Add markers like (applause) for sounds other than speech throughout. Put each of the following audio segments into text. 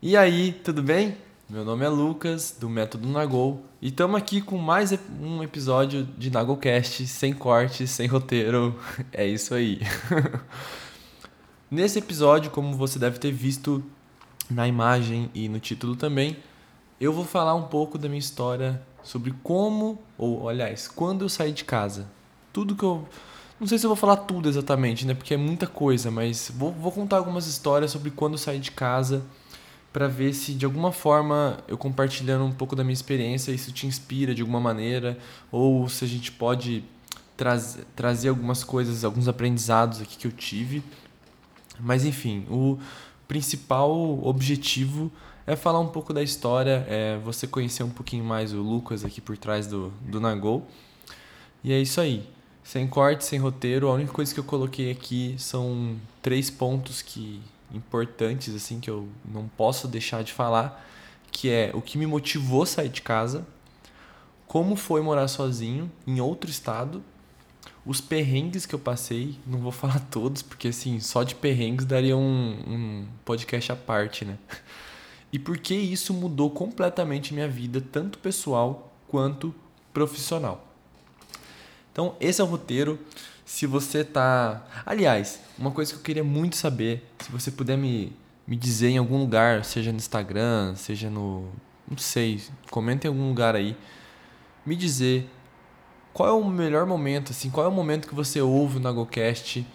E aí, tudo bem? Meu nome é Lucas, do Método Nagol, e estamos aqui com mais um episódio de Nagolcast, sem corte, sem roteiro. (laughs) É isso aí. (laughs) Nesse episódio, como você deve ter visto na imagem e no título também, eu vou falar um pouco da minha história sobre como, ou aliás, quando eu saí de casa. Tudo que eu. Não sei se eu vou falar tudo exatamente, né? Porque é muita coisa, mas vou, vou contar algumas histórias sobre quando eu saí de casa para ver se de alguma forma eu compartilhando um pouco da minha experiência isso te inspira de alguma maneira ou se a gente pode traz, trazer algumas coisas, alguns aprendizados aqui que eu tive. Mas enfim, o principal objetivo é falar um pouco da história, é você conhecer um pouquinho mais o Lucas aqui por trás do, do Nagol. E é isso aí. Sem corte, sem roteiro, a única coisa que eu coloquei aqui são três pontos que importantes assim que eu não posso deixar de falar, que é o que me motivou a sair de casa, como foi morar sozinho em outro estado, os perrengues que eu passei, não vou (laughs) falar todos, porque assim, só de perrengues daria um, um podcast à parte, né? E por que isso mudou completamente minha vida, tanto pessoal quanto profissional. Então, esse é o roteiro se você tá. Aliás, uma coisa que eu queria muito saber, se você puder me, me dizer em algum lugar, seja no Instagram, seja no. Não sei, comenta em algum lugar aí. Me dizer qual é o melhor momento, assim, qual é o momento que você ouve o Nagocast.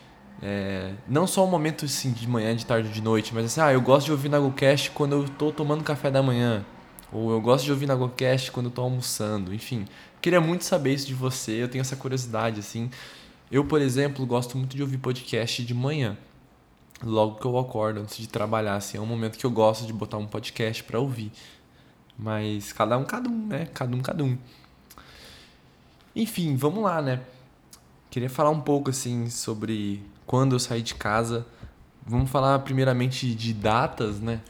É, não só o momento assim, de manhã, de tarde, de noite, mas assim, ah, eu gosto de ouvir Nagocast quando eu tô tomando café da manhã. Ou eu gosto de ouvir Nagocast quando eu tô almoçando, enfim. Queria muito saber isso de você, eu tenho essa curiosidade, assim. Eu, por exemplo, gosto muito de ouvir podcast de manhã. Logo que eu acordo, antes de trabalhar, assim, é um momento que eu gosto de botar um podcast para ouvir. Mas cada um, cada um, né? Cada um, cada um. Enfim, vamos lá, né? Queria falar um pouco, assim, sobre quando eu saí de casa. Vamos falar primeiramente de datas, né?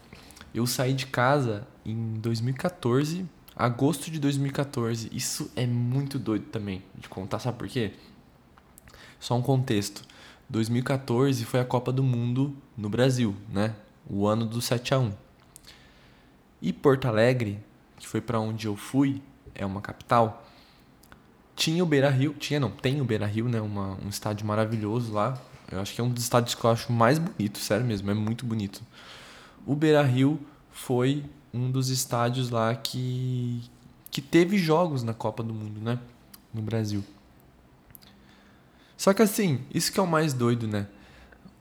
Eu saí de casa em 2014, agosto de 2014. Isso é muito doido também de contar, sabe por quê? Só um contexto. 2014 foi a Copa do Mundo no Brasil, né? O ano do 7 a 1. E Porto Alegre, que foi para onde eu fui, é uma capital. Tinha o Beira-Rio, tinha não, tem o Beira-Rio, né? Uma, um estádio maravilhoso lá. Eu acho que é um dos estádios que eu acho mais bonito, sério mesmo, é muito bonito. O Beira-Rio foi um dos estádios lá que que teve jogos na Copa do Mundo, né? No Brasil. Só que assim, isso que é o mais doido, né?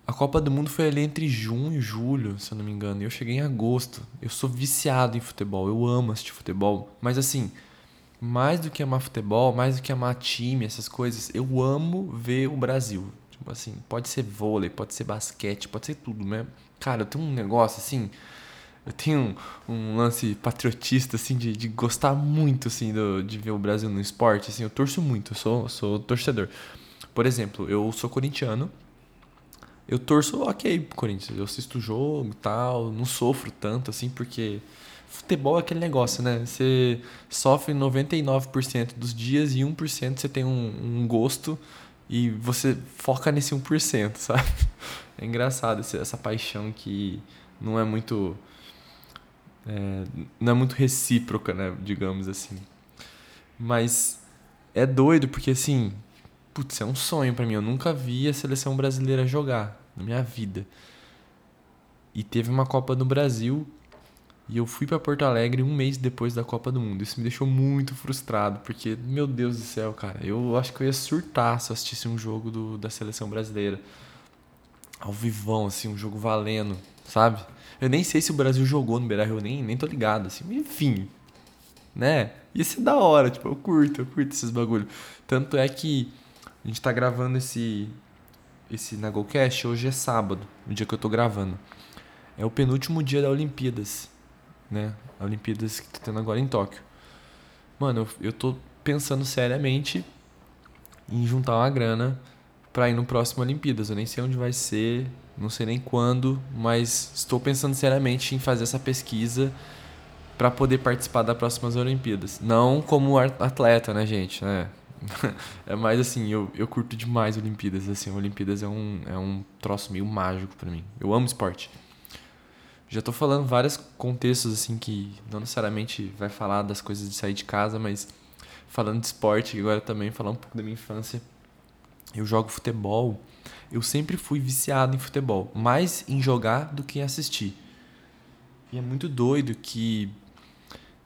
A Copa do Mundo foi ali entre junho e julho, se eu não me engano. E eu cheguei em agosto. Eu sou viciado em futebol. Eu amo assistir futebol. Mas assim, mais do que amar futebol, mais do que amar time, essas coisas, eu amo ver o Brasil. Tipo assim, pode ser vôlei, pode ser basquete, pode ser tudo, né? Cara, eu tenho um negócio assim. Eu tenho um, um lance patriotista, assim, de, de gostar muito, assim, do, de ver o Brasil no esporte. Assim, eu torço muito, eu sou, sou torcedor. Por exemplo, eu sou corintiano. Eu torço, ok, Corinthians. Eu assisto o jogo e tal. Não sofro tanto assim, porque futebol é aquele negócio, né? Você sofre 99% dos dias e 1% você tem um, um gosto e você foca nesse 1%, (laughs) sabe? É engraçado essa paixão que não é muito. É, não é muito recíproca, né? Digamos assim. Mas é doido porque assim putz, é um sonho para mim. Eu nunca vi a seleção brasileira jogar na minha vida. E teve uma Copa do Brasil e eu fui para Porto Alegre um mês depois da Copa do Mundo. Isso me deixou muito frustrado, porque, meu Deus do céu, cara, eu acho que eu ia surtar se eu assistisse um jogo do, da seleção brasileira. Ao vivão, assim, um jogo valendo, sabe? Eu nem sei se o Brasil jogou no Beira Rio, nem, nem tô ligado, assim. Enfim, né? Ia ser da hora, tipo, eu curto, eu curto esses bagulho. Tanto é que a gente tá gravando esse esse Nagocast, hoje é sábado, o dia que eu tô gravando. É o penúltimo dia da Olimpíadas, né? A Olimpíadas que tá tendo agora em Tóquio. Mano, eu, eu tô pensando seriamente em juntar uma grana para ir no próximo Olimpíadas. Eu nem sei onde vai ser, não sei nem quando, mas estou pensando seriamente em fazer essa pesquisa para poder participar das próximas Olimpíadas. Não como atleta, né, gente? É, (laughs) é mais assim, eu, eu curto demais Olimpíadas, assim, Olimpíadas é um, é um troço meio mágico para mim. Eu amo esporte. Já tô falando vários contextos assim que não necessariamente vai falar das coisas de sair de casa, mas falando de esporte, agora também falar um pouco da minha infância. Eu jogo futebol. Eu sempre fui viciado em futebol, mais em jogar do que em assistir. E é muito doido que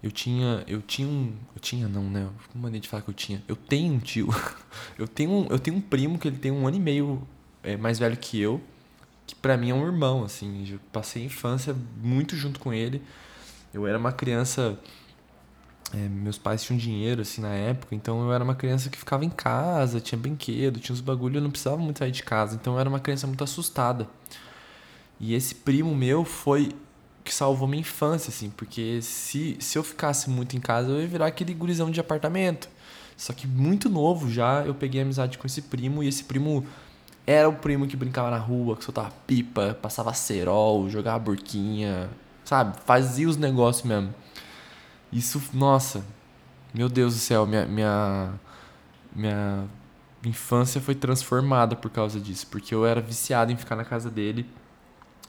eu tinha, eu tinha um, eu tinha não, né? Como maneira de falar que eu tinha? Eu tenho um tio. (laughs) Eu tenho um, eu tenho um primo que ele tem um ano e meio é, mais velho que eu que para mim é um irmão, assim. Eu passei a infância muito junto com ele. Eu era uma criança. É, meus pais tinham dinheiro, assim, na época, então eu era uma criança que ficava em casa, tinha brinquedo, tinha uns bagulho, eu não precisava muito sair de casa, então eu era uma criança muito assustada. E esse primo meu foi que salvou minha infância, assim, porque se, se eu ficasse muito em casa, eu ia virar aquele gurizão de apartamento. Só que muito novo já, eu peguei amizade com esse primo, e esse primo era o primo que brincava na rua, que soltava pipa, passava cerol, jogava burquinha, sabe? Fazia os negócios mesmo. Isso, nossa, meu Deus do céu, minha, minha, minha infância foi transformada por causa disso. Porque eu era viciado em ficar na casa dele.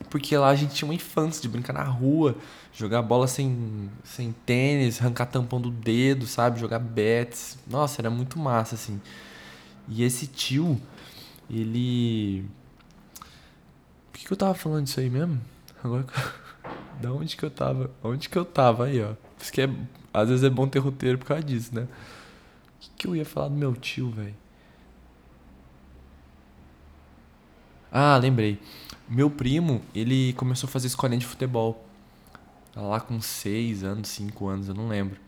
Porque lá a gente tinha uma infância de brincar na rua, jogar bola sem, sem tênis, arrancar tampão do dedo, sabe? Jogar bets. Nossa, era muito massa, assim. E esse tio ele. Por que, que eu tava falando disso aí mesmo? Agora. (laughs) da onde que eu tava? Onde que eu tava aí, ó? Isso que é... às vezes é bom ter roteiro por causa disso, né? O que, que eu ia falar do meu tio, velho? Ah, lembrei. Meu primo, ele começou a fazer escolinha de futebol. Lá com 6 anos, 5 anos, eu não lembro.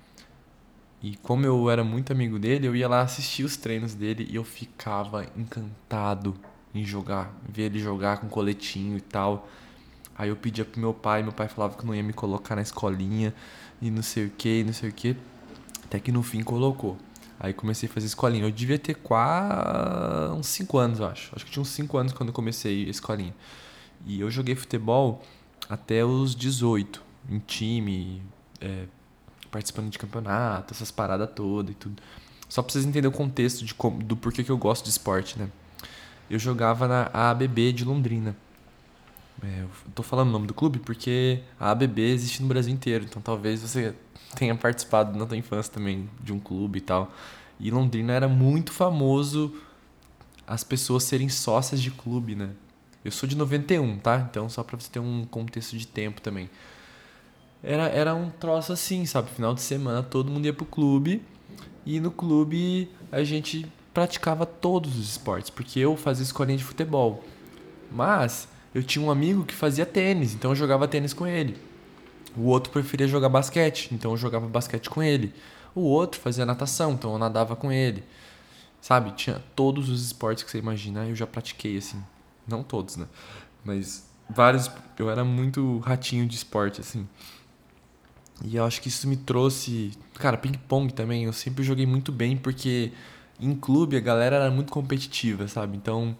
E como eu era muito amigo dele, eu ia lá assistir os treinos dele e eu ficava encantado em jogar, ver ele jogar com coletinho e tal. Aí eu pedia pro meu pai, meu pai falava que não ia me colocar na escolinha e não sei o que, não sei o que. Até que no fim colocou. Aí comecei a fazer escolinha. Eu devia ter quase uns 5 anos, eu acho. Acho que tinha uns 5 anos quando eu comecei a escolinha. E eu joguei futebol até os 18, em time, é, participando de campeonato, essas paradas todas e tudo. Só pra vocês entenderem o contexto de como, do porquê que eu gosto de esporte, né? Eu jogava na ABB de Londrina. É, eu tô falando o nome do clube porque a ABB existe no Brasil inteiro, então talvez você tenha participado na tua infância também de um clube e tal. E Londrina era muito famoso as pessoas serem sócias de clube, né? Eu sou de 91, tá? Então só para você ter um contexto de tempo também era, era um troço assim, sabe? Final de semana todo mundo ia pro clube e no clube a gente praticava todos os esportes, porque eu fazia escolinha de futebol. Mas eu tinha um amigo que fazia tênis, então eu jogava tênis com ele. O outro preferia jogar basquete, então eu jogava basquete com ele. O outro fazia natação, então eu nadava com ele. Sabe? Tinha todos os esportes que você imaginar, eu já pratiquei assim. Não todos, né? Mas vários. Eu era muito ratinho de esporte, assim. E eu acho que isso me trouxe. Cara, ping-pong também. Eu sempre joguei muito bem porque em clube a galera era muito competitiva, sabe? Então,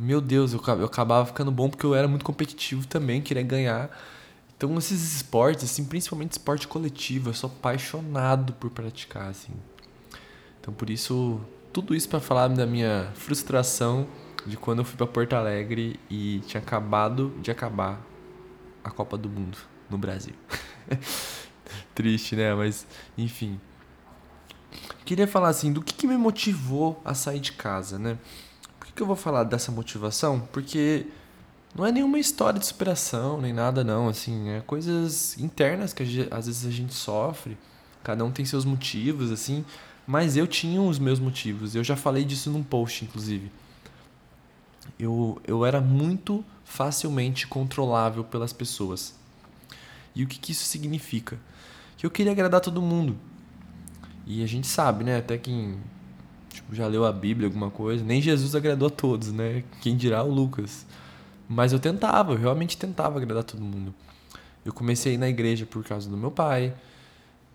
meu Deus, eu, eu acabava ficando bom porque eu era muito competitivo também, queria ganhar. Então, esses esportes, assim, principalmente esporte coletivo, eu sou apaixonado por praticar, assim. Então, por isso, tudo isso para falar da minha frustração de quando eu fui para Porto Alegre e tinha acabado de acabar a Copa do Mundo no Brasil. (laughs) Triste, né? Mas, enfim. Queria falar assim, do que, que me motivou a sair de casa, né? Que, eu vou falar dessa motivação? Porque não é nenhuma história de superação, nem nada não, assim, é coisas internas que às vezes a gente sofre. Cada um tem seus motivos, assim, mas eu tinha os meus motivos. Eu já falei disso num post, inclusive. Eu, eu era muito facilmente controlável pelas pessoas. E o que, que isso significa? Que eu queria agradar todo mundo. E a gente sabe, né? Até quem já leu a Bíblia, alguma coisa, nem Jesus agradou a todos, né? Quem dirá o Lucas. Mas eu tentava, eu realmente tentava agradar todo mundo. Eu comecei na igreja por causa do meu pai.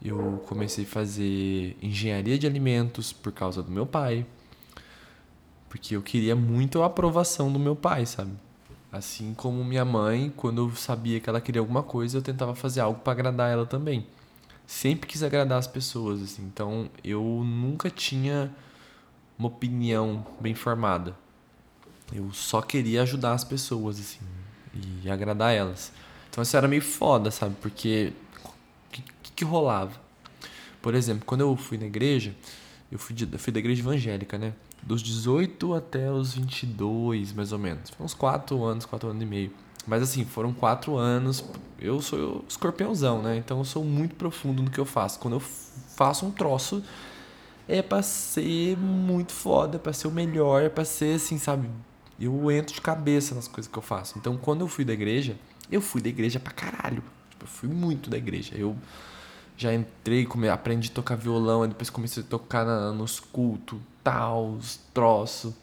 Eu comecei a fazer engenharia de alimentos por causa do meu pai. Porque eu queria muito a aprovação do meu pai, sabe? Assim como minha mãe, quando eu sabia que ela queria alguma coisa, eu tentava fazer algo para agradar ela também. Sempre quis agradar as pessoas, assim. Então, eu nunca tinha uma opinião bem formada. Eu só queria ajudar as pessoas, assim, e agradar elas. Então isso era meio foda, sabe? Porque o que, que, rolava? Por exemplo, quando eu fui na igreja, eu fui, de, eu fui da igreja evangélica, né? Dos 18 até os 22, mais ou menos. Foi uns 4 anos, 4 anos e meio. Mas assim, foram 4 anos. Eu sou escorpiãozão, né? Então eu sou muito profundo no que eu faço. Quando eu faço um troço, é pra ser muito foda, é pra ser o melhor, é pra ser assim, sabe? Eu entro de cabeça nas coisas que eu faço. Então, quando eu fui da igreja, eu fui da igreja pra caralho. Tipo, eu fui muito da igreja. Eu já entrei, come, aprendi a tocar violão, depois comecei a tocar na, nos cultos, tal, os troços.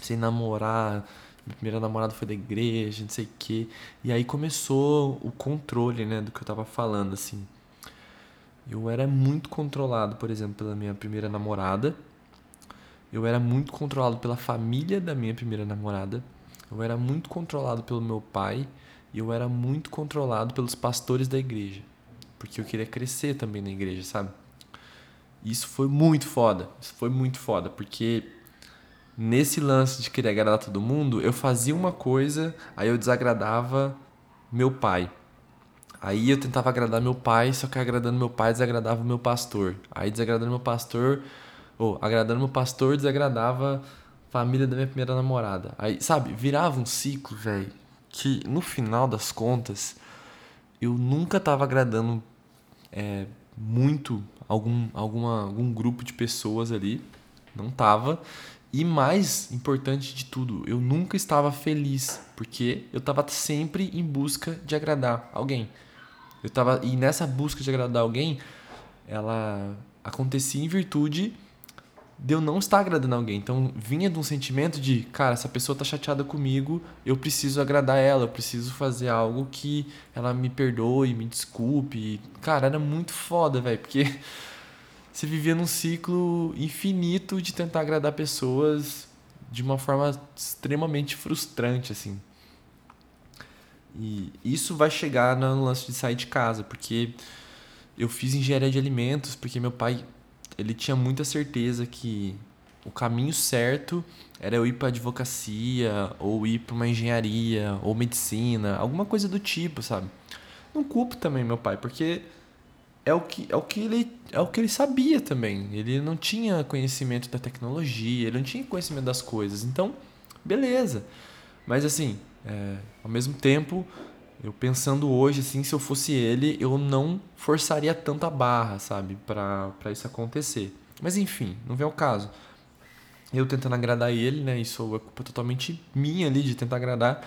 Sem namorar. Minha primeira namorada foi da igreja, não sei o quê. E aí começou o controle, né, do que eu tava falando, assim. Eu era muito controlado, por exemplo, pela minha primeira namorada. Eu era muito controlado pela família da minha primeira namorada. Eu era muito controlado pelo meu pai. E eu era muito controlado pelos pastores da igreja. Porque eu queria crescer também na igreja, sabe? Isso foi muito foda. Isso foi muito foda. Porque nesse lance de querer agradar todo mundo, eu fazia uma coisa, aí eu desagradava meu pai. Aí eu tentava agradar meu pai, só que agradando meu pai desagradava o meu pastor. Aí desagradando meu pastor, ou agradando meu pastor desagradava a família da minha primeira namorada. Aí, sabe, virava um ciclo, velho, que no final das contas eu nunca tava agradando é, muito algum, alguma, algum grupo de pessoas ali. Não tava. E mais importante de tudo, eu nunca estava feliz, porque eu estava sempre em busca de agradar alguém. Eu tava e nessa busca de agradar alguém, ela acontecia em virtude de eu não estar agradando alguém. Então vinha de um sentimento de, cara, essa pessoa tá chateada comigo, eu preciso agradar ela, eu preciso fazer algo que ela me perdoe, me desculpe. Cara, era muito foda, velho, porque (laughs) você vivia num ciclo infinito de tentar agradar pessoas de uma forma extremamente frustrante, assim. E isso vai chegar no lance de sair de casa, porque eu fiz engenharia de alimentos, porque meu pai ele tinha muita certeza que o caminho certo era eu ir para advocacia, ou ir para uma engenharia, ou medicina, alguma coisa do tipo, sabe? Não culpo também meu pai, porque é o que é o que ele é o que ele sabia também. Ele não tinha conhecimento da tecnologia, ele não tinha conhecimento das coisas. Então, beleza. Mas assim, é, ao mesmo tempo, eu pensando hoje, assim, se eu fosse ele, eu não forçaria tanta barra, sabe, para isso acontecer. Mas enfim, não vem ao caso. Eu tentando agradar ele, né, isso é culpa totalmente minha ali de tentar agradar.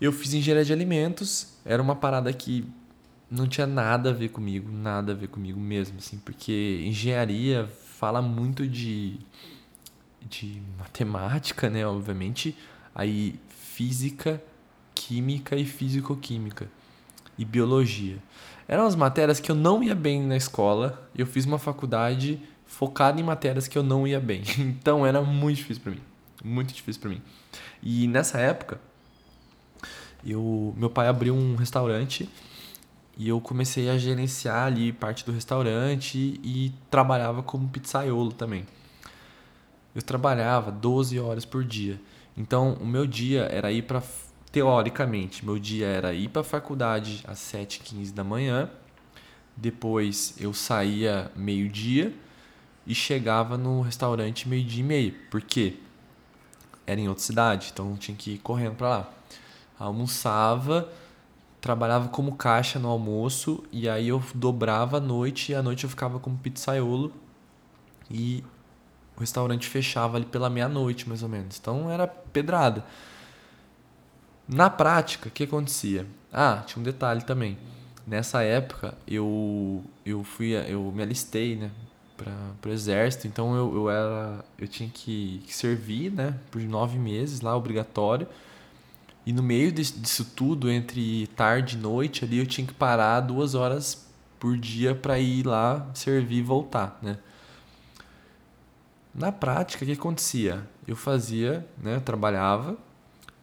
Eu fiz engenharia de alimentos, era uma parada que não tinha nada a ver comigo, nada a ver comigo mesmo, assim, porque engenharia fala muito de, de matemática, né, obviamente, aí física, química e físico-química e biologia. Eram as matérias que eu não ia bem na escola. Eu fiz uma faculdade focada em matérias que eu não ia bem. (laughs) Então era muito difícil para mim, muito difícil para mim. E nessa época, eu, meu pai abriu um restaurante e eu comecei a gerenciar ali parte do restaurante e trabalhava como pizzaiolo também. Eu trabalhava 12 horas por dia. Então, o meu dia era ir para teoricamente, meu dia era ir para a faculdade às 7h15 da manhã, depois eu saía meio-dia e chegava no restaurante meio-dia e meio. Por quê? Era em outra cidade, então tinha que ir correndo para lá. Almoçava, trabalhava como caixa no almoço e aí eu dobrava a noite e à noite eu ficava como pizzaiolo e o restaurante fechava ali pela meia-noite, mais ou menos. Então era pedrada. Na prática, o que acontecia? Ah, tinha um detalhe também. Nessa época, eu eu fui eu me alistei, né, para o exército. Então eu, eu era eu tinha que, que servir, né, por nove meses lá obrigatório. E no meio disso tudo, entre tarde e noite ali, eu tinha que parar duas horas por dia para ir lá servir e voltar, né? Na prática, o que acontecia? Eu fazia, né, eu trabalhava,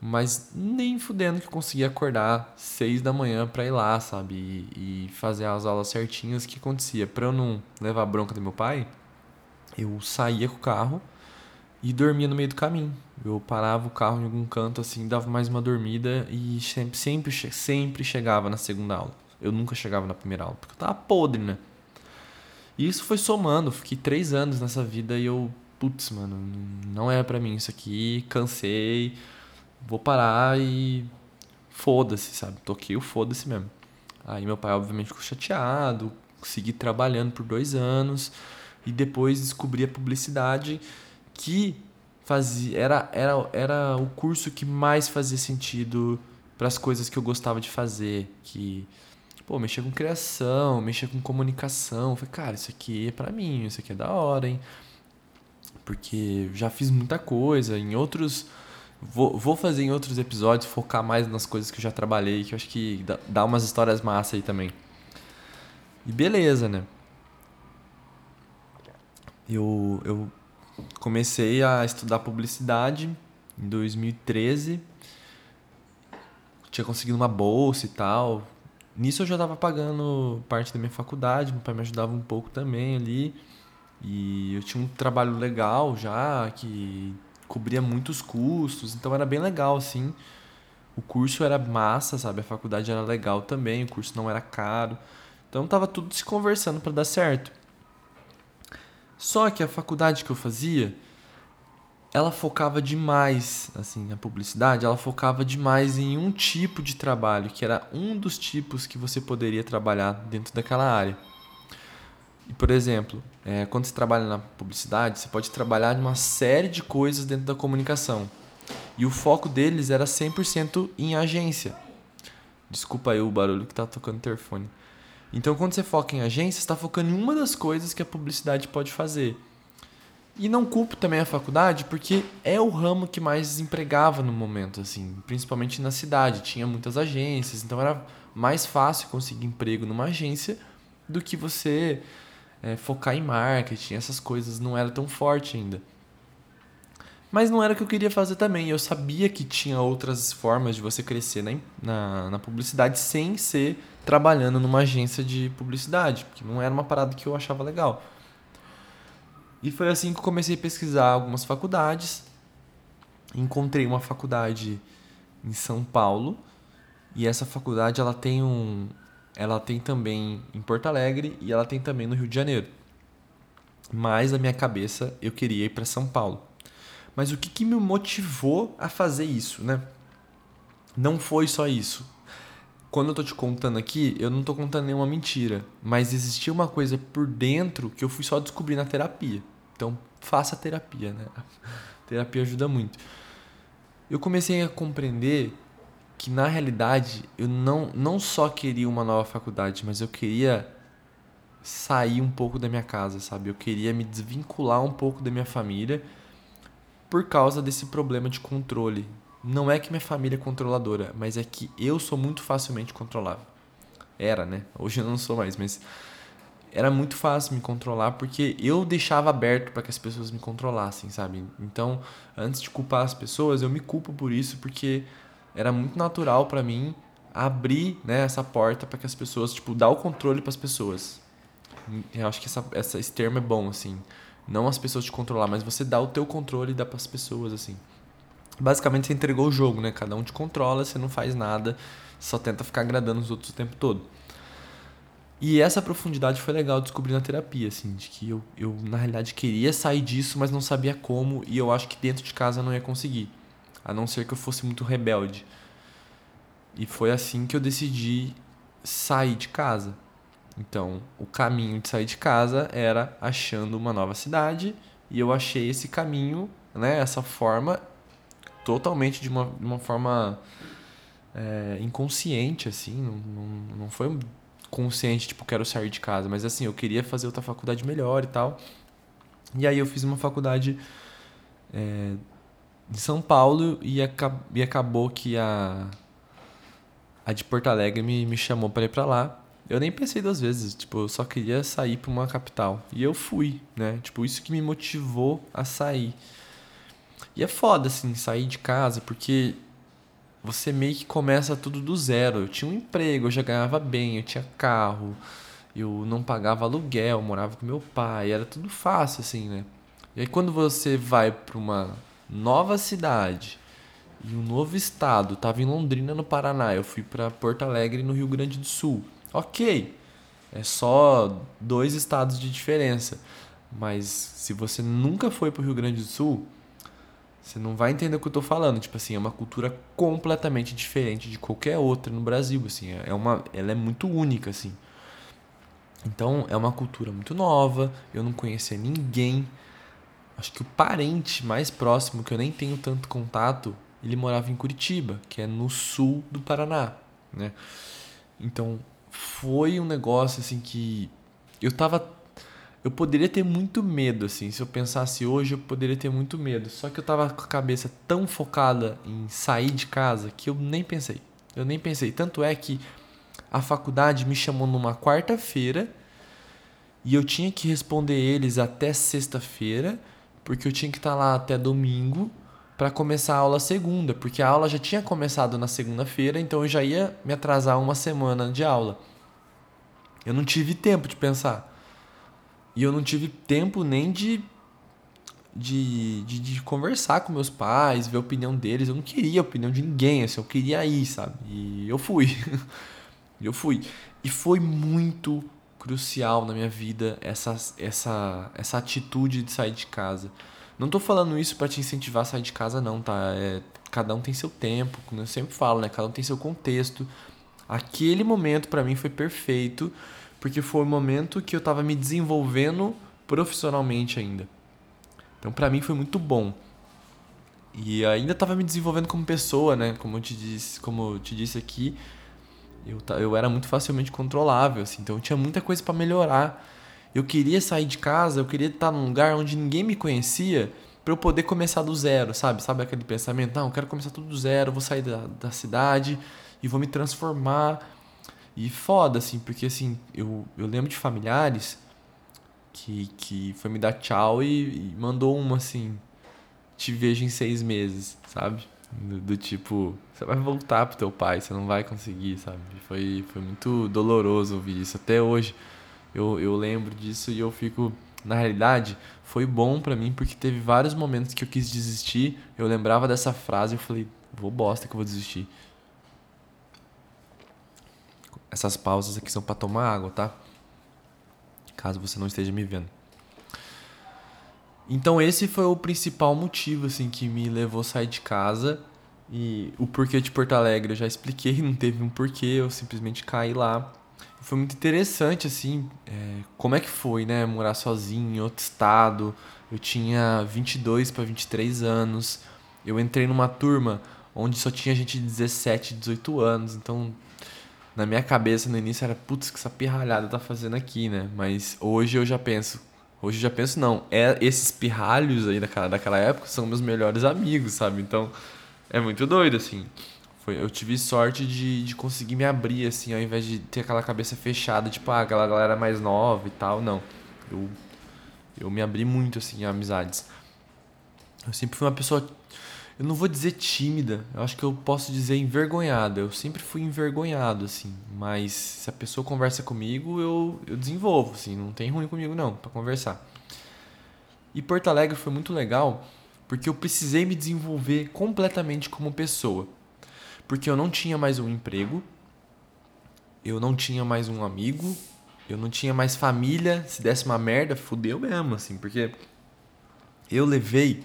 mas nem fudendo que eu conseguia acordar seis da manhã para ir lá, sabe? E, e, fazer as aulas certinhas. O que acontecia? Para eu não levar bronca do meu pai, eu saía com o carro e dormia no meio do caminho. Eu parava o carro em algum canto assim, dava mais uma dormida e sempre, sempre, sempre chegava na segunda aula. Eu nunca chegava na primeira aula, porque eu tava podre, né? E isso foi somando, fiquei três anos nessa vida e eu, putz, mano, não é para mim isso aqui, cansei, vou parar e foda-se, sabe? Toquei o foda-se mesmo. Aí meu pai, obviamente, ficou chateado, segui trabalhando por dois anos e depois descobri a publicidade que fazia era, era, era o curso que mais fazia sentido para as coisas que eu gostava de fazer, que pô, mexer com criação, mexer com comunicação. Falei, cara, isso aqui é para mim, isso aqui é da hora, hein? Porque já fiz muita coisa em outros Vou, vou fazer em outros episódios, focar mais nas coisas que eu já trabalhei, que eu acho que dá, dá umas histórias massa aí também. E beleza, né? Eu, eu comecei a estudar publicidade em 2013. Tinha conseguido uma bolsa e tal. Nisso eu já estava pagando parte da minha faculdade, meu pai me ajudava um pouco também ali. E eu tinha um trabalho legal já, que cobria muitos custos, então era bem legal, assim. O curso era massa, sabe? A faculdade era legal também, o curso não era caro. Então tava tudo se conversando para dar certo. Só que a faculdade que eu fazia, ela focava demais, assim, na publicidade, ela focava demais em um tipo de trabalho, que era um dos tipos que você poderia trabalhar dentro daquela área. E, por exemplo, é, quando você trabalha na publicidade, você pode trabalhar de uma série de coisas dentro da comunicação. E o foco deles era 100% em agência. Desculpa aí o barulho que tá tocando o interfone. Então, quando você foca em agência, está focando em uma das coisas que a publicidade pode fazer. E não culpo também a faculdade, porque é o ramo que mais desempregava no momento, assim, principalmente na cidade. Tinha muitas agências, então era mais fácil conseguir emprego numa agência do que você é, focar em marketing, essas coisas não era tão forte ainda. Mas não era o que eu queria fazer também. Eu sabia que tinha outras formas de você crescer na, na, na publicidade sem ser trabalhando numa agência de publicidade, porque não era uma parada que eu achava legal. E foi assim que eu comecei a pesquisar algumas faculdades. Encontrei uma faculdade em São Paulo e essa faculdade ela tem um, ela tem também em Porto Alegre e ela tem também no Rio de Janeiro. Mas na minha cabeça eu queria ir para São Paulo. Mas o que, que me motivou a fazer isso, né? Não foi só isso. Quando eu tô te contando aqui, eu não tô contando nenhuma mentira, mas existia uma coisa por dentro que eu fui só descobrir na terapia. Então, faça terapia, né? A (laughs) terapia ajuda muito. Eu comecei a compreender que na realidade eu não, não só queria uma nova faculdade, mas eu queria sair um pouco da minha casa, sabe? Eu queria me desvincular um pouco da minha família por causa desse problema de controle. Não é que minha família é controladora, mas é que eu sou muito facilmente controlável. Era, né? Hoje eu não sou mais, mas era muito fácil me controlar porque eu deixava aberto para que as pessoas me controlassem, sabe? Então, antes de culpar as pessoas, eu me culpo por isso porque era muito natural para mim abrir né, essa porta para que as pessoas, tipo, dar o controle para as pessoas. Eu acho que essa, essa, esse termo é bom, assim. Não as pessoas te controlar, mas você dá o teu controle e dá para as pessoas, assim. Basicamente você entregou o jogo, né? Cada um te controla, você não faz nada, só tenta ficar agradando os outros o tempo todo. E essa profundidade foi legal descobrir na terapia, assim, de que eu, eu na realidade queria sair disso, mas não sabia como, e eu acho que dentro de casa eu não ia conseguir a não ser que eu fosse muito rebelde. E foi assim que eu decidi sair de casa. Então, o caminho de sair de casa era achando uma nova cidade, e eu achei esse caminho, né, essa forma, totalmente de uma, de uma forma é, inconsciente, assim, não, não, não foi consciente, tipo, quero sair de casa, mas assim, eu queria fazer outra faculdade melhor e tal. E aí eu fiz uma faculdade é, de São Paulo e, e acabou que a, a de Porto Alegre me, me chamou para ir para lá. Eu nem pensei duas vezes, tipo, eu só queria sair para uma capital. E eu fui, né? Tipo, isso que me motivou a sair. E é foda, assim, sair de casa, porque você meio que começa tudo do zero. Eu tinha um emprego, eu já ganhava bem, eu tinha carro, eu não pagava aluguel, morava com meu pai, era tudo fácil, assim, né? E aí quando você vai para uma nova cidade e um novo estado. Tava em Londrina, no Paraná. Eu fui para Porto Alegre, no Rio Grande do Sul. Ok, é só dois estados de diferença. Mas se você nunca foi para o Rio Grande do Sul, você não vai entender o que eu tô falando. Tipo assim, é uma cultura completamente diferente de qualquer outra no Brasil, assim. É uma, ela é muito única, assim. Então, é uma cultura muito nova, eu não conhecia ninguém. Acho que o parente mais próximo, que eu nem tenho tanto contato, ele morava em Curitiba, que é no sul do Paraná, né? Então, foi um negócio assim que eu tava eu poderia ter muito medo, assim. Se eu pensasse hoje, eu poderia ter muito medo. Só que eu tava com a cabeça tão focada em sair de casa que eu nem pensei. Eu nem pensei. Tanto é que a faculdade me chamou numa quarta-feira e eu tinha que responder eles até sexta-feira, porque eu tinha que estar lá até domingo para começar a aula segunda, porque a aula já tinha começado na segunda-feira, então eu já ia me atrasar uma semana de aula. Eu não tive tempo de pensar. E eu não tive tempo nem de, de, de, de, conversar com meus pais, ver a opinião deles. Eu não queria a opinião de ninguém, assim, eu queria ir, sabe? E eu fui. (laughs) eu fui. E foi muito crucial na minha vida essa, essa, essa atitude de sair de casa. Não tô falando isso para te incentivar a sair de casa, não, tá? É, cada um tem seu tempo, como eu sempre falo, né? Cada um tem seu contexto. Aquele momento para mim foi perfeito porque foi o momento que eu estava me desenvolvendo profissionalmente ainda. Então, para mim foi muito bom. E ainda estava me desenvolvendo como pessoa, né? Como eu te disse, como eu te disse aqui, eu, eu era muito facilmente controlável, assim, então eu tinha muita coisa para melhorar. Eu queria sair de casa, eu queria estar num lugar onde ninguém me conhecia para eu poder começar do zero, sabe? Sabe aquele pensamento? Não, eu quero começar tudo do zero, vou sair da, da cidade e vou me transformar e foda, assim, porque assim, eu, eu lembro de familiares que, que foi me dar tchau e, e mandou uma assim, te vejo em seis meses, sabe? Do, do, tipo, você vai voltar pro teu pai, você não vai conseguir, sabe? Foi, foi muito doloroso ouvir isso. Até hoje eu, eu lembro disso e eu fico. Na realidade, foi bom para mim porque teve vários momentos que eu quis desistir. Eu lembrava dessa frase e falei, vou bosta que eu vou desistir. Essas pausas aqui são para tomar água, tá? Caso você não esteja me vendo. Então esse foi o principal motivo assim que me levou a sair de casa e o porquê de Porto Alegre eu já expliquei, (laughs) não teve um porquê, eu simplesmente caí lá. Foi muito interessante assim, é, como é que foi, né, morar sozinho em outro estado. Eu tinha 22 para 23 anos. Eu entrei numa turma onde só tinha gente de 17, 18 anos, então na minha cabeça no início era, putz, que essa pirralhada tá fazendo aqui, né? Mas hoje eu já penso, hoje eu já penso, não, é esses pirralhos aí daquela, daquela época são meus melhores amigos, sabe? Então é muito doido, assim. Foi, eu tive sorte de, de conseguir me abrir, assim, ao invés de ter aquela cabeça fechada, tipo, ah, aquela galera mais nova e tal, não. Eu, eu me abri muito, assim, a amizades. Eu sempre fui uma pessoa eu não vou dizer tímida, eu acho que eu posso dizer envergonhada. Eu sempre fui envergonhado, assim, mas se a pessoa conversa comigo, eu, eu desenvolvo, assim, não tem ruim comigo não, para conversar. E Porto Alegre foi muito legal porque eu precisei me desenvolver completamente como pessoa. Porque eu não tinha mais um emprego, eu não tinha mais um amigo, eu não tinha mais família. Se desse uma merda, fudeu mesmo, assim, porque eu levei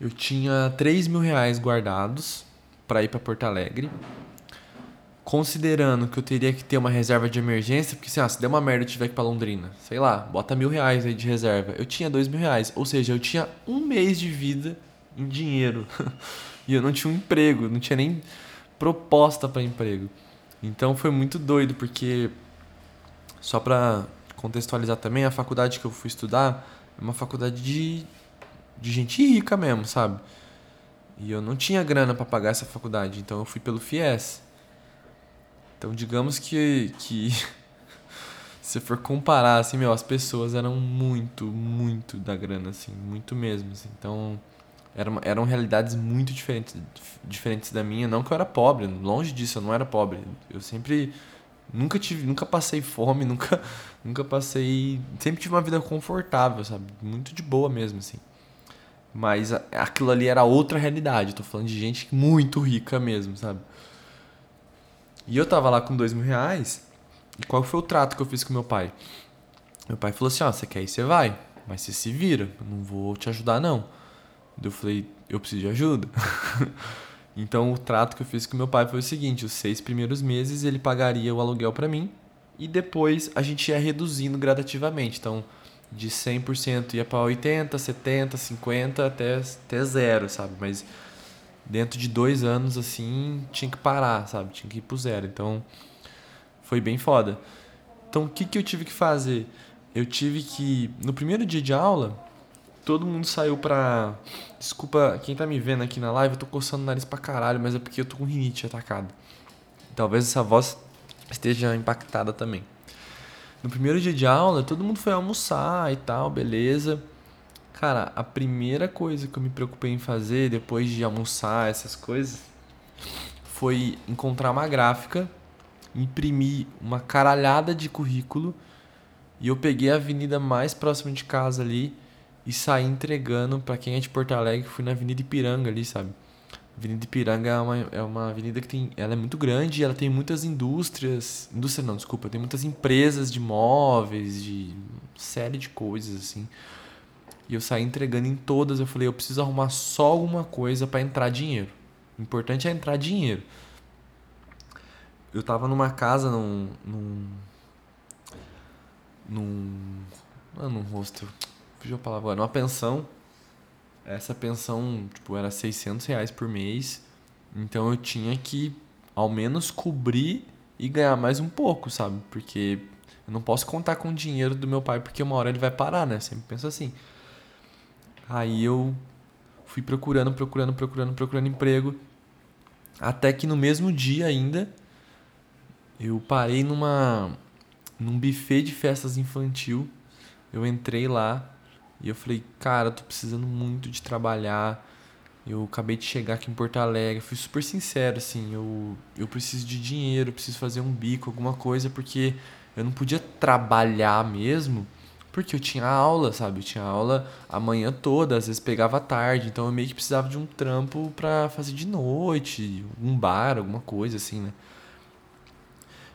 eu tinha 3 mil reais guardados para ir para Porto Alegre. Considerando que eu teria que ter uma reserva de emergência, porque se der uma merda eu tiver que ir pra Londrina, sei lá, bota mil reais aí de reserva. Eu tinha dois mil reais, ou seja, eu tinha um mês de vida em dinheiro. (laughs) e eu não tinha um emprego, não tinha nem proposta para emprego. Então foi muito doido, porque só para contextualizar também, a faculdade que eu fui estudar é uma faculdade de de gente rica mesmo, sabe? E eu não tinha grana para pagar essa faculdade, então eu fui pelo FIES. Então, digamos que, que (laughs) se for comparar, assim, meu, as pessoas eram muito, muito da grana, assim, muito mesmo. Assim. Então, eram, eram realidades muito diferentes, diferentes da minha. Não que eu era pobre, longe disso, eu não era pobre. Eu sempre, nunca tive, nunca passei fome, (laughs) nunca, nunca passei, sempre tive uma vida confortável, sabe? Muito de boa mesmo, assim. Mas aquilo ali era outra realidade. Tô falando de gente muito rica mesmo, sabe? E eu tava lá com dois mil reais. E qual foi o trato que eu fiz com meu pai? Meu pai falou assim: Ó, você quer ir, você vai. Mas você se vira. Eu não vou te ajudar, não. Eu falei: Eu preciso de ajuda. (laughs) então o trato que eu fiz com meu pai foi o seguinte: os seis primeiros meses ele pagaria o aluguel para mim. E depois a gente ia reduzindo gradativamente. Então de 100% ia para 80, 70, 50 até, até zero, sabe? Mas dentro de dois anos, assim, tinha que parar, sabe? Tinha que ir pro zero. Então, foi bem foda. Então, o que, que eu tive que fazer? Eu tive que, no primeiro dia de aula, todo mundo saiu pra. Desculpa, quem tá me vendo aqui na live, eu tô coçando o nariz pra caralho, mas é porque eu tô com rinite atacada. Talvez essa voz esteja impactada também. No primeiro dia de aula, todo mundo foi almoçar e tal, beleza. Cara, a primeira coisa que eu me preocupei em fazer depois de almoçar essas coisas foi encontrar uma gráfica, imprimir uma caralhada de currículo e eu peguei a avenida mais próxima de casa ali e saí entregando para quem é de Porto Alegre, fui na Avenida Ipiranga ali, sabe? Avenida Ipiranga é uma, é uma avenida que tem. Ela é muito grande e ela tem muitas indústrias. Indústria não, desculpa, tem muitas empresas de móveis, de série de coisas, assim. E eu saí entregando em todas. Eu falei, eu preciso arrumar só alguma coisa para entrar dinheiro. O importante é entrar dinheiro. Eu tava numa casa, num. num. num. Não, é num hostel. Fugiu a palavra agora. Numa pensão essa pensão, tipo, era 600 reais por mês. Então eu tinha que ao menos cobrir e ganhar mais um pouco, sabe? Porque eu não posso contar com o dinheiro do meu pai porque uma hora ele vai parar, né? Sempre penso assim. Aí eu fui procurando, procurando, procurando, procurando emprego. Até que no mesmo dia ainda eu parei numa num buffet de festas infantil. Eu entrei lá e eu falei, cara, tô precisando muito de trabalhar. Eu acabei de chegar aqui em Porto Alegre. Fui super sincero, assim. Eu, eu preciso de dinheiro, preciso fazer um bico, alguma coisa, porque eu não podia trabalhar mesmo, porque eu tinha aula, sabe? Eu tinha aula a manhã toda, às vezes pegava tarde. Então eu meio que precisava de um trampo pra fazer de noite, um bar, alguma coisa assim, né?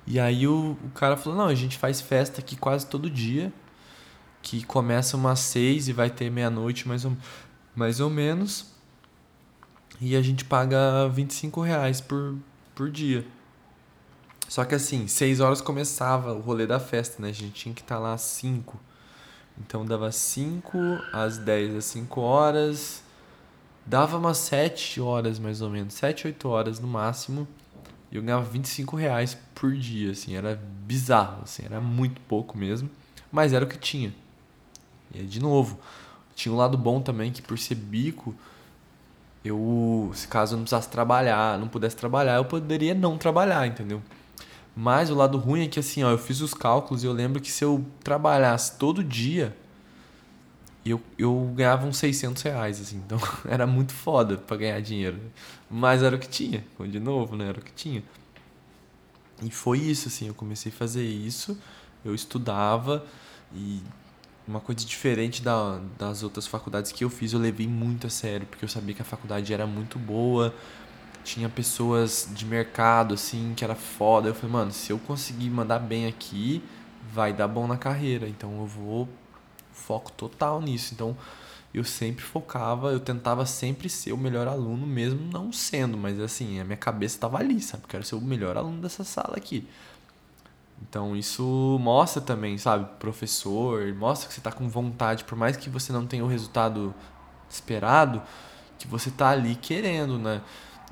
E aí o, o cara falou: não, a gente faz festa aqui quase todo dia que começa umas seis e vai ter meia-noite mais ou, mais ou menos. E a gente paga 25 reais por, por dia. Só que assim, 6 horas começava o rolê da festa, né? A gente tinha que estar tá lá às 5. Então dava 5 às 10 às 5 horas. Dava umas 7 horas mais ou menos, 7, 8 horas no máximo. E eu ganhava 25 reais por dia, assim, era bizarro, assim, era muito pouco mesmo. Mas era o que tinha. E de novo, tinha um lado bom também que por ser bico, eu, se caso eu não precisasse trabalhar, não pudesse trabalhar, eu poderia não trabalhar, entendeu? Mas o lado ruim é que assim, ó, eu fiz os cálculos e eu lembro que se eu trabalhasse todo dia, eu, eu ganhava uns 600 reais, assim. Então (laughs) era muito foda para ganhar dinheiro. Mas era o que tinha. De novo, né? Era o que tinha. E foi isso, assim. Eu comecei a fazer isso. Eu estudava e uma coisa diferente da, das outras faculdades que eu fiz, eu levei muito a sério, porque eu sabia que a faculdade era muito boa, tinha pessoas de mercado, assim, que era foda. Eu falei, mano, se eu conseguir mandar bem aqui, vai dar bom na carreira. Então eu vou foco total nisso. Então eu sempre focava, eu tentava sempre ser o melhor aluno, mesmo não sendo, mas assim, a minha cabeça estava ali, sabe? Quero ser o melhor aluno dessa sala aqui. Então isso mostra também, sabe, professor, mostra que você está com vontade, por mais que você não tenha o resultado esperado, que você está ali querendo, né?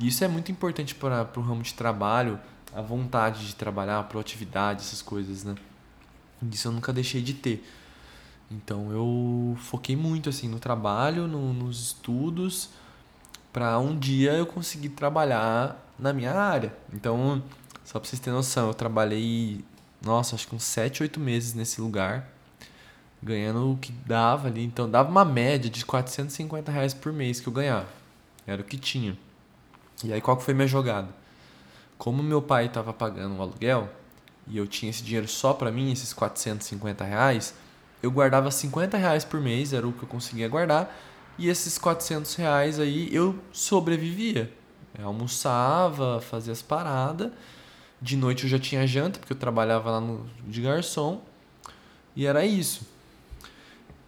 E isso é muito importante para o ramo de trabalho, a vontade de trabalhar, a proatividade, essas coisas, né? Isso eu nunca deixei de ter. Então eu foquei muito assim no trabalho, no, nos estudos, para um dia eu conseguir trabalhar na minha área. Então, só para vocês terem noção, eu trabalhei nossa, acho que uns 7, 8 meses nesse lugar, ganhando o que dava ali. Então dava uma média de 450 reais por mês que eu ganhava. Era o que tinha. E aí qual que foi minha jogada? Como meu pai estava pagando o aluguel e eu tinha esse dinheiro só para mim, esses 450 reais, eu guardava 50 reais por mês, era o que eu conseguia guardar, E esses 400 reais aí eu sobrevivia. Eu almoçava, fazia as paradas. De noite eu já tinha janta, porque eu trabalhava lá no, de garçom. E era isso.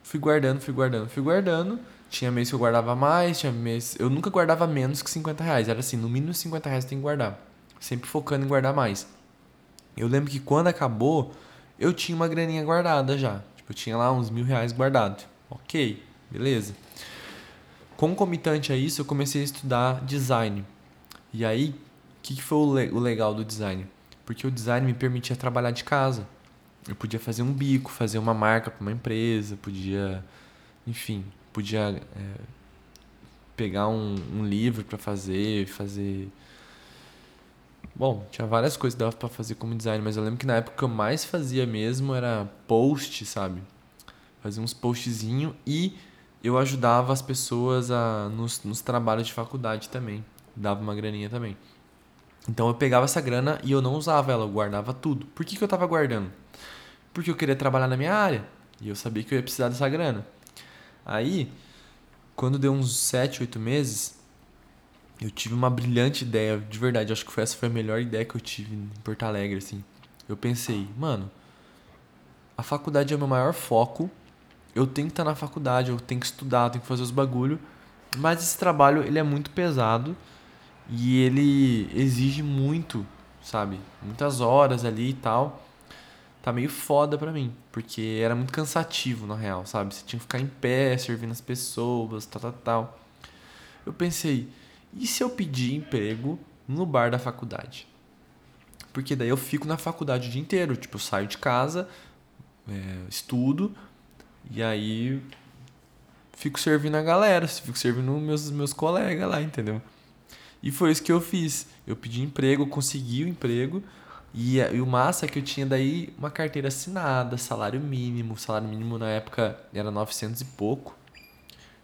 Fui guardando, fui guardando, fui guardando. Tinha mês que eu guardava mais, tinha mês. Eu nunca guardava menos que 50 reais. Era assim, no mínimo 50 reais tem que guardar. Sempre focando em guardar mais. Eu lembro que quando acabou, eu tinha uma graninha guardada já. Tipo, eu tinha lá uns mil reais guardado. Ok, beleza. Concomitante a isso, eu comecei a estudar design. E aí, o que, que foi o, le o legal do design? Porque o design me permitia trabalhar de casa. Eu podia fazer um bico, fazer uma marca para uma empresa, podia, enfim, podia é, pegar um, um livro para fazer, fazer Bom, tinha várias coisas que dava pra fazer como design, mas eu lembro que na época que eu mais fazia mesmo era post, sabe? Fazia uns postzinho e eu ajudava as pessoas a, nos, nos trabalhos de faculdade também. Dava uma graninha também. Então eu pegava essa grana e eu não usava ela, eu guardava tudo. Por que, que eu tava guardando? Porque eu queria trabalhar na minha área. E eu sabia que eu ia precisar dessa grana. Aí, quando deu uns 7, 8 meses, eu tive uma brilhante ideia, de verdade, acho que foi, essa foi a melhor ideia que eu tive em Porto Alegre, assim. Eu pensei, mano, a faculdade é o meu maior foco, eu tenho que estar na faculdade, eu tenho que estudar, eu tenho que fazer os bagulho, mas esse trabalho, ele é muito pesado e ele exige muito, sabe? Muitas horas ali e tal. Tá meio foda pra mim, porque era muito cansativo, na real, sabe? Você tinha que ficar em pé, servindo as pessoas, tal, tal, tal. Eu pensei, e se eu pedir emprego no bar da faculdade? Porque daí eu fico na faculdade o dia inteiro. Tipo, eu saio de casa, é, estudo, e aí fico servindo a galera, fico servindo meus, meus colegas lá, entendeu? E foi isso que eu fiz. Eu pedi emprego, consegui o emprego. E, e, o massa é que eu tinha daí uma carteira assinada, salário mínimo. O salário mínimo na época era 900 e pouco.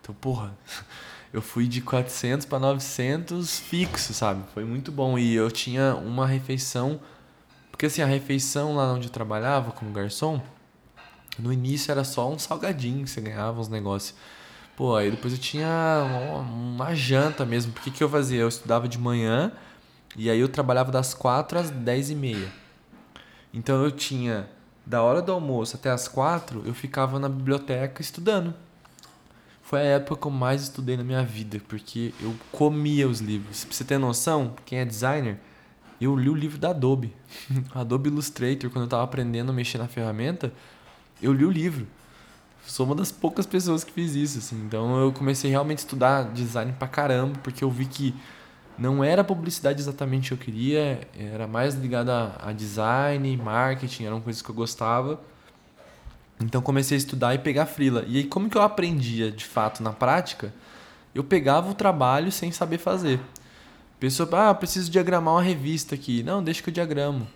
Então, porra, (laughs) eu fui de 400 para 900 fixo, sabe? Foi muito bom. E eu tinha uma refeição. Porque assim, a refeição lá onde eu trabalhava como garçom, no início era só um salgadinho que você ganhava uns negócios. Pô, aí depois eu tinha uma, uma janta mesmo. Porque que eu fazia? Eu estudava de manhã e aí eu trabalhava das 4 às 10 e meia. Então eu tinha, da hora do almoço até as 4, eu ficava na biblioteca estudando. Foi a época que eu mais estudei na minha vida, porque eu comia os livros. Pra você ter noção, quem é designer, eu li o livro da Adobe. (laughs) Adobe Illustrator, quando eu tava aprendendo a mexer na ferramenta, eu li o livro. Sou uma das poucas pessoas que fiz isso, assim. Então eu comecei realmente a estudar design pra caramba, porque eu vi que não era publicidade exatamente que eu queria, era mais ligado a, a design, marketing, eram coisas que eu gostava. Então comecei a estudar e pegar frila. E aí como que eu aprendia de fato na prática? Eu pegava o trabalho sem saber fazer. Pessoa, ah, preciso diagramar uma revista aqui. Não, deixa que eu diagramo.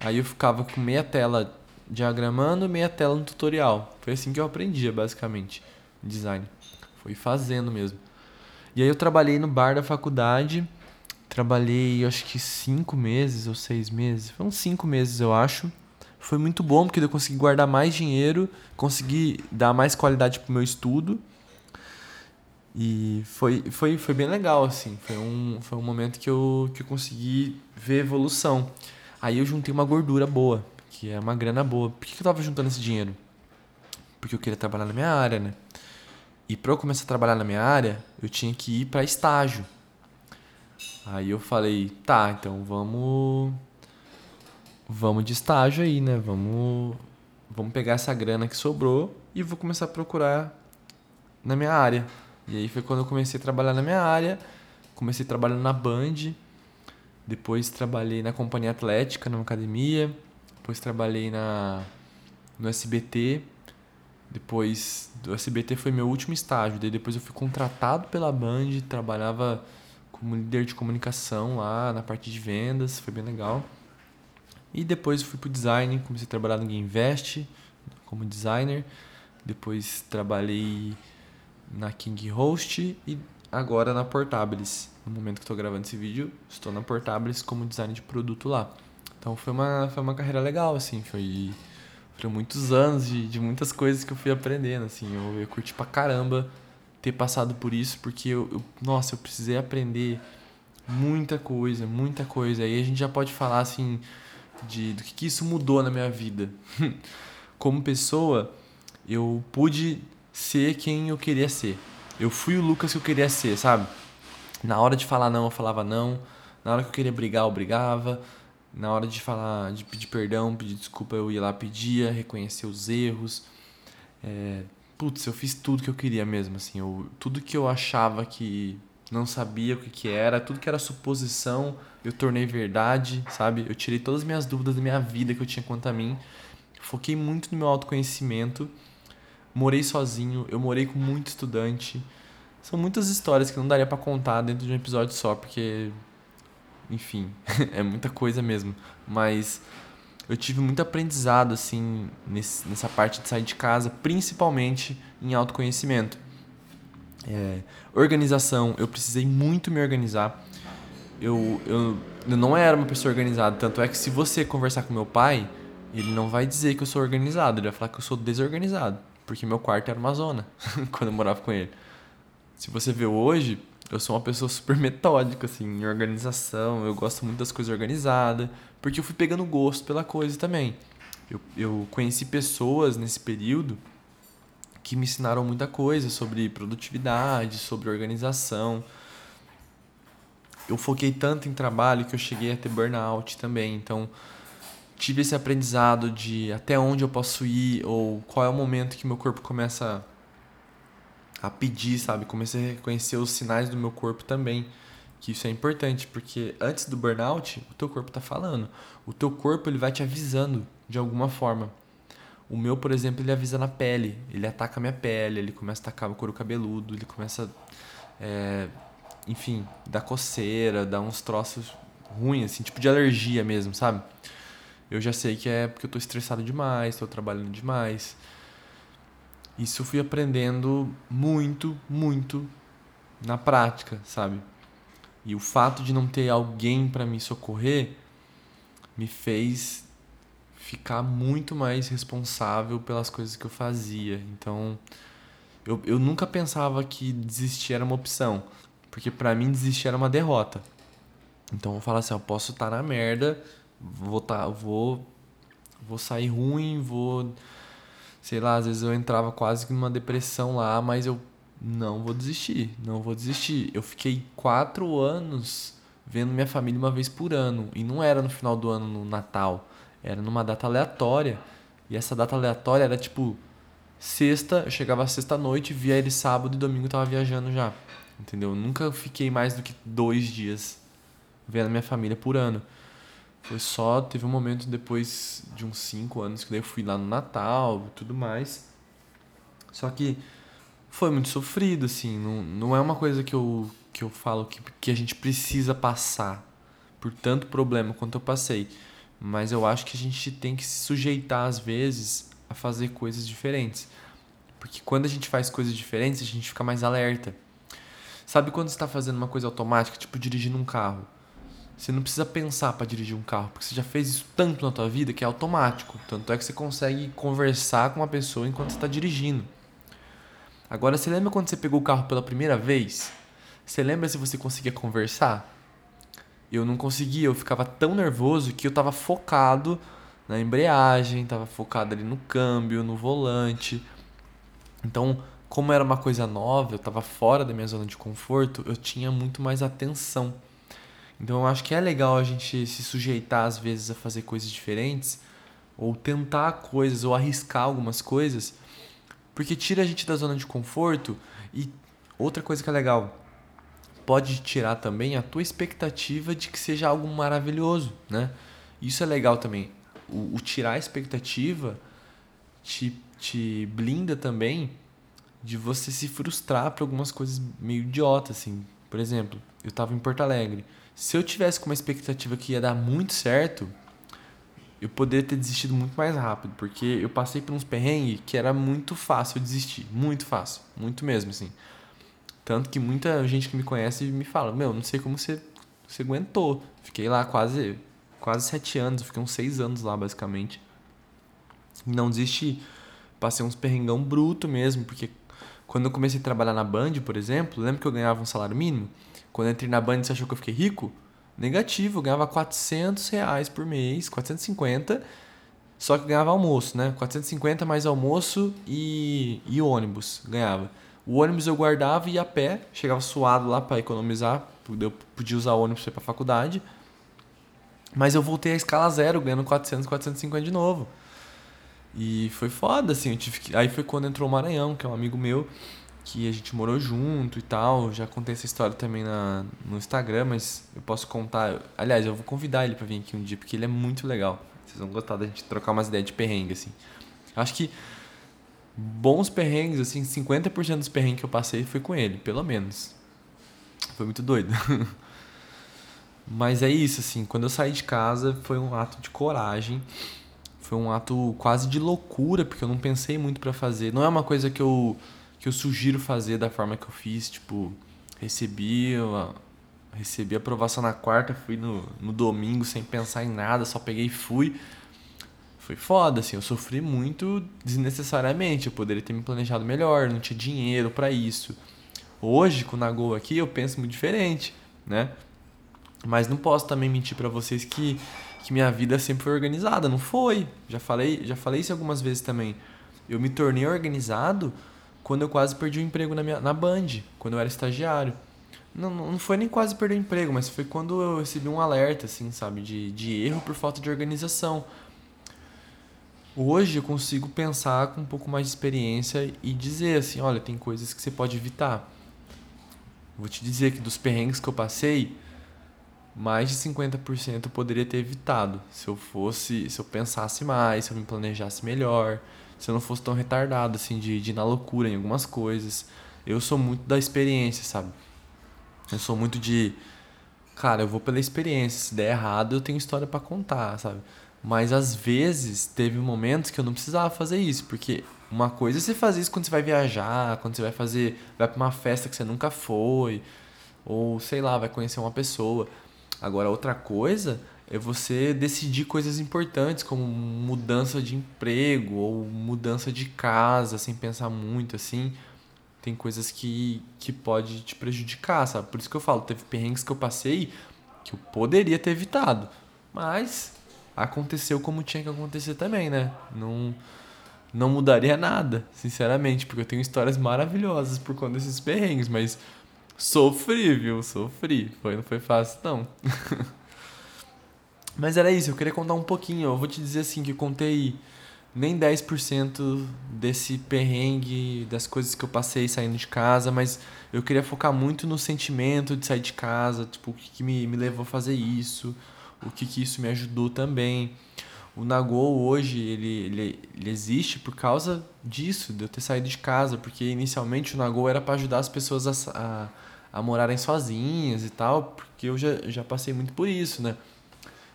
Aí eu ficava com meia tela diagramando, meia tela no tutorial. Foi assim que eu aprendia, basicamente, design. Foi fazendo mesmo. E aí eu trabalhei no bar da faculdade. Trabalhei, acho que cinco meses ou seis meses. Foram cinco meses, eu acho foi muito bom porque eu consegui guardar mais dinheiro, consegui dar mais qualidade pro meu estudo. E foi, foi, foi bem legal, assim. Foi um, foi um momento que eu, que eu consegui ver evolução. Aí eu juntei uma gordura boa, que é uma grana boa. Por que eu tava juntando esse dinheiro? Porque eu queria trabalhar na minha área, né? E para eu começar a trabalhar na minha área, eu tinha que ir para estágio. Aí eu falei, tá, então vamos vamos de estágio aí, né? Vamos, vamos pegar essa grana que sobrou e vou começar a procurar na minha área. E aí foi quando eu comecei a trabalhar na minha área. Comecei trabalhando na Band, depois trabalhei na Companhia Atlética, numa academia, depois trabalhei na no SBT. Depois do SBT foi meu último estágio, daí depois eu fui contratado pela Band, trabalhava como líder de comunicação lá na parte de vendas, foi bem legal. E depois fui pro design, comecei a trabalhar no GameVest como designer. Depois trabalhei na King Host e agora na Portabilis. No momento que estou gravando esse vídeo, estou na Portabilis como design de produto lá. Então foi uma, foi uma carreira legal, assim, foi, foi muitos anos de, de muitas coisas que eu fui aprendendo, assim, eu, eu curti pra caramba ter passado por isso, porque eu, eu, nossa, eu precisei aprender muita coisa, muita coisa. Aí a gente já pode falar assim de do que, que isso mudou na minha vida. (laughs) Como pessoa, eu pude ser quem eu queria ser. Eu fui o Lucas que eu queria ser, sabe? Na hora de falar não, eu falava não. Na hora que eu queria brigar, eu brigava. Na hora de falar, de pedir perdão, pedir desculpa, eu ia lá, pedia, reconhecer os erros. É, putz, eu fiz tudo que eu queria mesmo, assim. Eu, tudo que eu achava que não sabia o que, que era, tudo que era suposição, eu tornei verdade, sabe? Eu tirei todas as minhas dúvidas da minha vida que eu tinha quanto a mim. Foquei muito no meu autoconhecimento. Morei sozinho, eu morei com muito estudante. São muitas histórias que não daria para contar dentro de um episódio só, porque enfim, (laughs) é muita coisa mesmo. Mas eu tive muito aprendizado, assim, nesse, nessa parte de sair de casa, principalmente em autoconhecimento. É, organização, eu precisei muito me organizar. Eu, eu, eu não era uma pessoa organizada, tanto é que se você conversar com meu pai, ele não vai dizer que eu sou organizado, ele vai falar que eu sou desorganizado, porque meu quarto era uma zona (laughs) quando eu morava com ele. Se você vê hoje, eu sou uma pessoa super metódica, assim, em organização. Eu gosto muito das coisas organizadas, porque eu fui pegando gosto pela coisa também. Eu, eu conheci pessoas nesse período que me ensinaram muita coisa sobre produtividade, sobre organização. Eu foquei tanto em trabalho que eu cheguei a ter burnout também. Então, tive esse aprendizado de até onde eu posso ir ou qual é o momento que meu corpo começa a a pedir, sabe? Comecei a reconhecer os sinais do meu corpo também. Que isso é importante, porque antes do burnout, o teu corpo tá falando. O teu corpo ele vai te avisando de alguma forma. O meu, por exemplo, ele avisa na pele. Ele ataca a minha pele, ele começa a atacar meu couro cabeludo, ele começa. É, enfim, dar coceira, dar uns troços ruins, assim, tipo de alergia mesmo, sabe? Eu já sei que é porque eu tô estressado demais, tô trabalhando demais. Isso eu fui aprendendo muito, muito na prática, sabe? E o fato de não ter alguém para me socorrer me fez ficar muito mais responsável pelas coisas que eu fazia. Então, eu, eu nunca pensava que desistir era uma opção, porque para mim desistir era uma derrota. Então, eu falo assim, eu posso estar tá na merda, vou tá, vou vou sair ruim, vou sei lá, às vezes eu entrava quase que numa depressão lá, mas eu não vou desistir, não vou desistir. Eu fiquei quatro anos vendo minha família uma vez por ano. E não era no final do ano, no Natal. Era numa data aleatória. E essa data aleatória era tipo sexta, eu chegava sexta-noite, via ele sábado e domingo eu tava viajando já. Entendeu? Eu nunca fiquei mais do que dois dias vendo minha família por ano. Foi só, teve um momento depois de uns 5 anos que daí eu fui lá no Natal e tudo mais. Só que foi muito sofrido, assim. Não, não é uma coisa que eu, que eu falo que, que a gente precisa passar por tanto problema quanto eu passei. Mas eu acho que a gente tem que se sujeitar, às vezes, a fazer coisas diferentes. Porque quando a gente faz coisas diferentes, a gente fica mais alerta. Sabe quando você está fazendo uma coisa automática, tipo dirigindo um carro? Você não precisa pensar para dirigir um carro, porque você já fez isso tanto na tua vida que é automático. Tanto é que você consegue conversar com uma pessoa enquanto está dirigindo. Agora, você lembra quando você pegou o carro pela primeira vez? Você lembra se você conseguia conversar? Eu não conseguia, eu ficava tão nervoso que eu estava focado na embreagem, estava focado ali no câmbio, no volante. Então, como era uma coisa nova, eu estava fora da minha zona de conforto, eu tinha muito mais atenção. Então eu acho que é legal a gente se sujeitar às vezes a fazer coisas diferentes, ou tentar coisas, ou arriscar algumas coisas, porque tira a gente da zona de conforto e outra coisa que é legal, pode tirar também a tua expectativa de que seja algo maravilhoso, né? Isso é legal também. O, o tirar a expectativa te, te blinda também de você se frustrar por algumas coisas meio idiotas, assim. Por exemplo, eu estava em Porto Alegre. Se eu tivesse com uma expectativa que ia dar muito certo, eu poderia ter desistido muito mais rápido, porque eu passei por uns perrengues que era muito fácil desistir, muito fácil, muito mesmo, assim. Tanto que muita gente que me conhece me fala, meu, não sei como você, você aguentou. Fiquei lá quase, quase sete anos, fiquei uns seis anos lá, basicamente. Não desisti. Passei uns perrengão bruto mesmo, porque Quando eu comecei a trabalhar na Band, por exemplo, lembra que eu ganhava um salário mínimo? Quando eu entrei na Band, você achou que eu fiquei rico? Negativo, eu ganhava 400 reais por mês, 450, só que eu ganhava almoço, né? 450 mais almoço e, e ônibus, ganhava. O ônibus eu guardava e ia a pé, chegava suado lá para economizar, eu podia usar o ônibus para ir pra faculdade. Mas eu voltei à escala zero, ganhando 400, 450 de novo. E foi foda, assim. Que... Aí foi quando entrou o Maranhão, que é um amigo meu, que a gente morou junto e tal. Já contei essa história também na, no Instagram, mas eu posso contar. Aliás, eu vou convidar ele para vir aqui um dia, porque ele é muito legal. Vocês vão gostar da gente trocar umas ideias de perrengue, assim. Acho que bons perrengues, assim, 50% dos perrengues que eu passei foi com ele, pelo menos. Foi muito doido. (laughs) Mas é isso, assim, quando eu saí de casa foi um ato de coragem. Foi um ato quase de loucura, porque eu não pensei muito para fazer. Não é uma coisa que eu, que eu sugiro fazer da forma que eu fiz, tipo, recebi, recebi a aprovação na quarta, fui no, no domingo sem pensar em nada, só peguei e fui. Foi foda, assim, eu sofri muito desnecessariamente. Eu poderia ter me planejado melhor, não tinha dinheiro para isso. Hoje, com o Nagô aqui, eu penso muito diferente, né? Mas não posso também mentir para vocês que, que minha vida sempre foi organizada. Não foi. Já falei, já falei isso algumas vezes também. Eu me tornei organizado quando eu quase perdi o emprego na, minha, na Band, quando eu era estagiário. Não, não foi nem quase perder o emprego, mas foi quando eu recebi um alerta, assim, sabe, de, de erro por falta de organização. Hoje eu consigo pensar com um pouco mais de experiência e dizer assim, olha, tem coisas que você pode evitar. Vou te dizer que dos perrengues que eu passei, mais de 50% eu poderia ter evitado se eu fosse, se eu pensasse mais, se eu me planejasse melhor, se eu não fosse tão retardado assim de, de ir na loucura em algumas coisas. Eu sou muito da experiência, sabe? Eu sou muito de cara, eu vou pela experiência, se der errado eu tenho história para contar, sabe? Mas às vezes teve momentos que eu não precisava fazer isso, porque uma coisa é você fazer isso quando você vai viajar, quando você vai fazer, vai para uma festa que você nunca foi, ou sei lá, vai conhecer uma pessoa. Agora, outra coisa é você decidir coisas importantes, como mudança de emprego ou mudança de casa, sem pensar muito, assim. Tem coisas que, que pode te prejudicar, sabe? Por isso que eu falo, teve perrengues que eu passei que eu poderia ter evitado. Mas aconteceu como tinha que acontecer também, né? Não, não mudaria nada, sinceramente, porque eu tenho histórias maravilhosas por conta desses perrengues, mas Sofri, viu? Sofri. Foi, não foi fácil, não. (laughs) Mas era isso, eu queria contar um pouquinho. Eu vou te dizer assim que eu contei nem 10% desse perrengue, das coisas que eu passei saindo de casa, mas eu queria focar muito no sentimento de sair de casa, tipo, o que, que me, me levou a fazer isso, o que, que isso me ajudou também. O Nagô hoje, ele, ele, ele existe por causa disso, de eu ter saído de casa, porque inicialmente o Nagô era para ajudar as pessoas a, a a morarem sozinhas e tal, porque eu já, já passei muito por isso, né?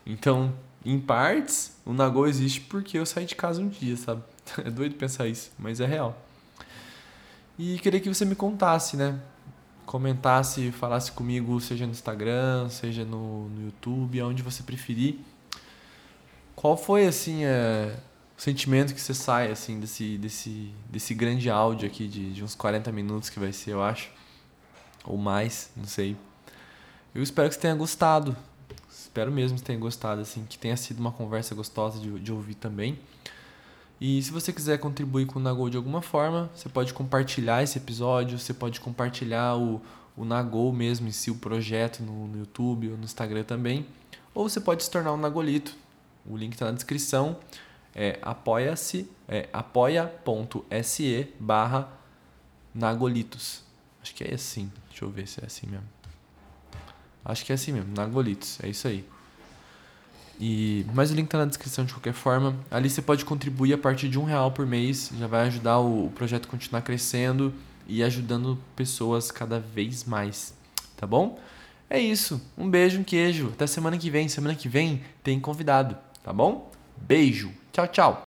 Então, em partes, o Nagô existe porque eu saí de casa um dia, sabe? (laughs) É doido pensar isso, mas é real. E queria que você me contasse, né? Comentasse, falasse comigo, seja no Instagram, seja no, no YouTube, aonde você preferir. Qual foi, assim, é, o sentimento que você sai, assim, desse, desse, desse grande áudio aqui de, de uns 40 minutos que vai ser, eu acho ou mais, não sei. Eu espero que você tenha gostado. Espero mesmo que tenha gostado, assim, que tenha sido uma conversa gostosa de, de ouvir também. E se você quiser contribuir com o Nagol de alguma forma, você pode compartilhar esse episódio, você pode compartilhar o, o Nagol mesmo em si, o projeto no, no YouTube ou no Instagram também. Ou você pode se tornar um Nagolito. O link está na descrição. É apoia-se, é apoia.se barra Nagolitos. Acho que é assim. Deixa eu ver se é assim mesmo. Acho que é assim mesmo, Nagolitos, é isso aí. E, mas o link tá na descrição de qualquer forma. Ali você pode contribuir a partir de um real por mês. Já vai ajudar o, o projeto a continuar crescendo e ajudando pessoas cada vez mais. Tá bom? É isso. Um beijo, um queijo. Até semana que vem. Semana que vem tem convidado. Tá bom? Beijo. Tchau, tchau.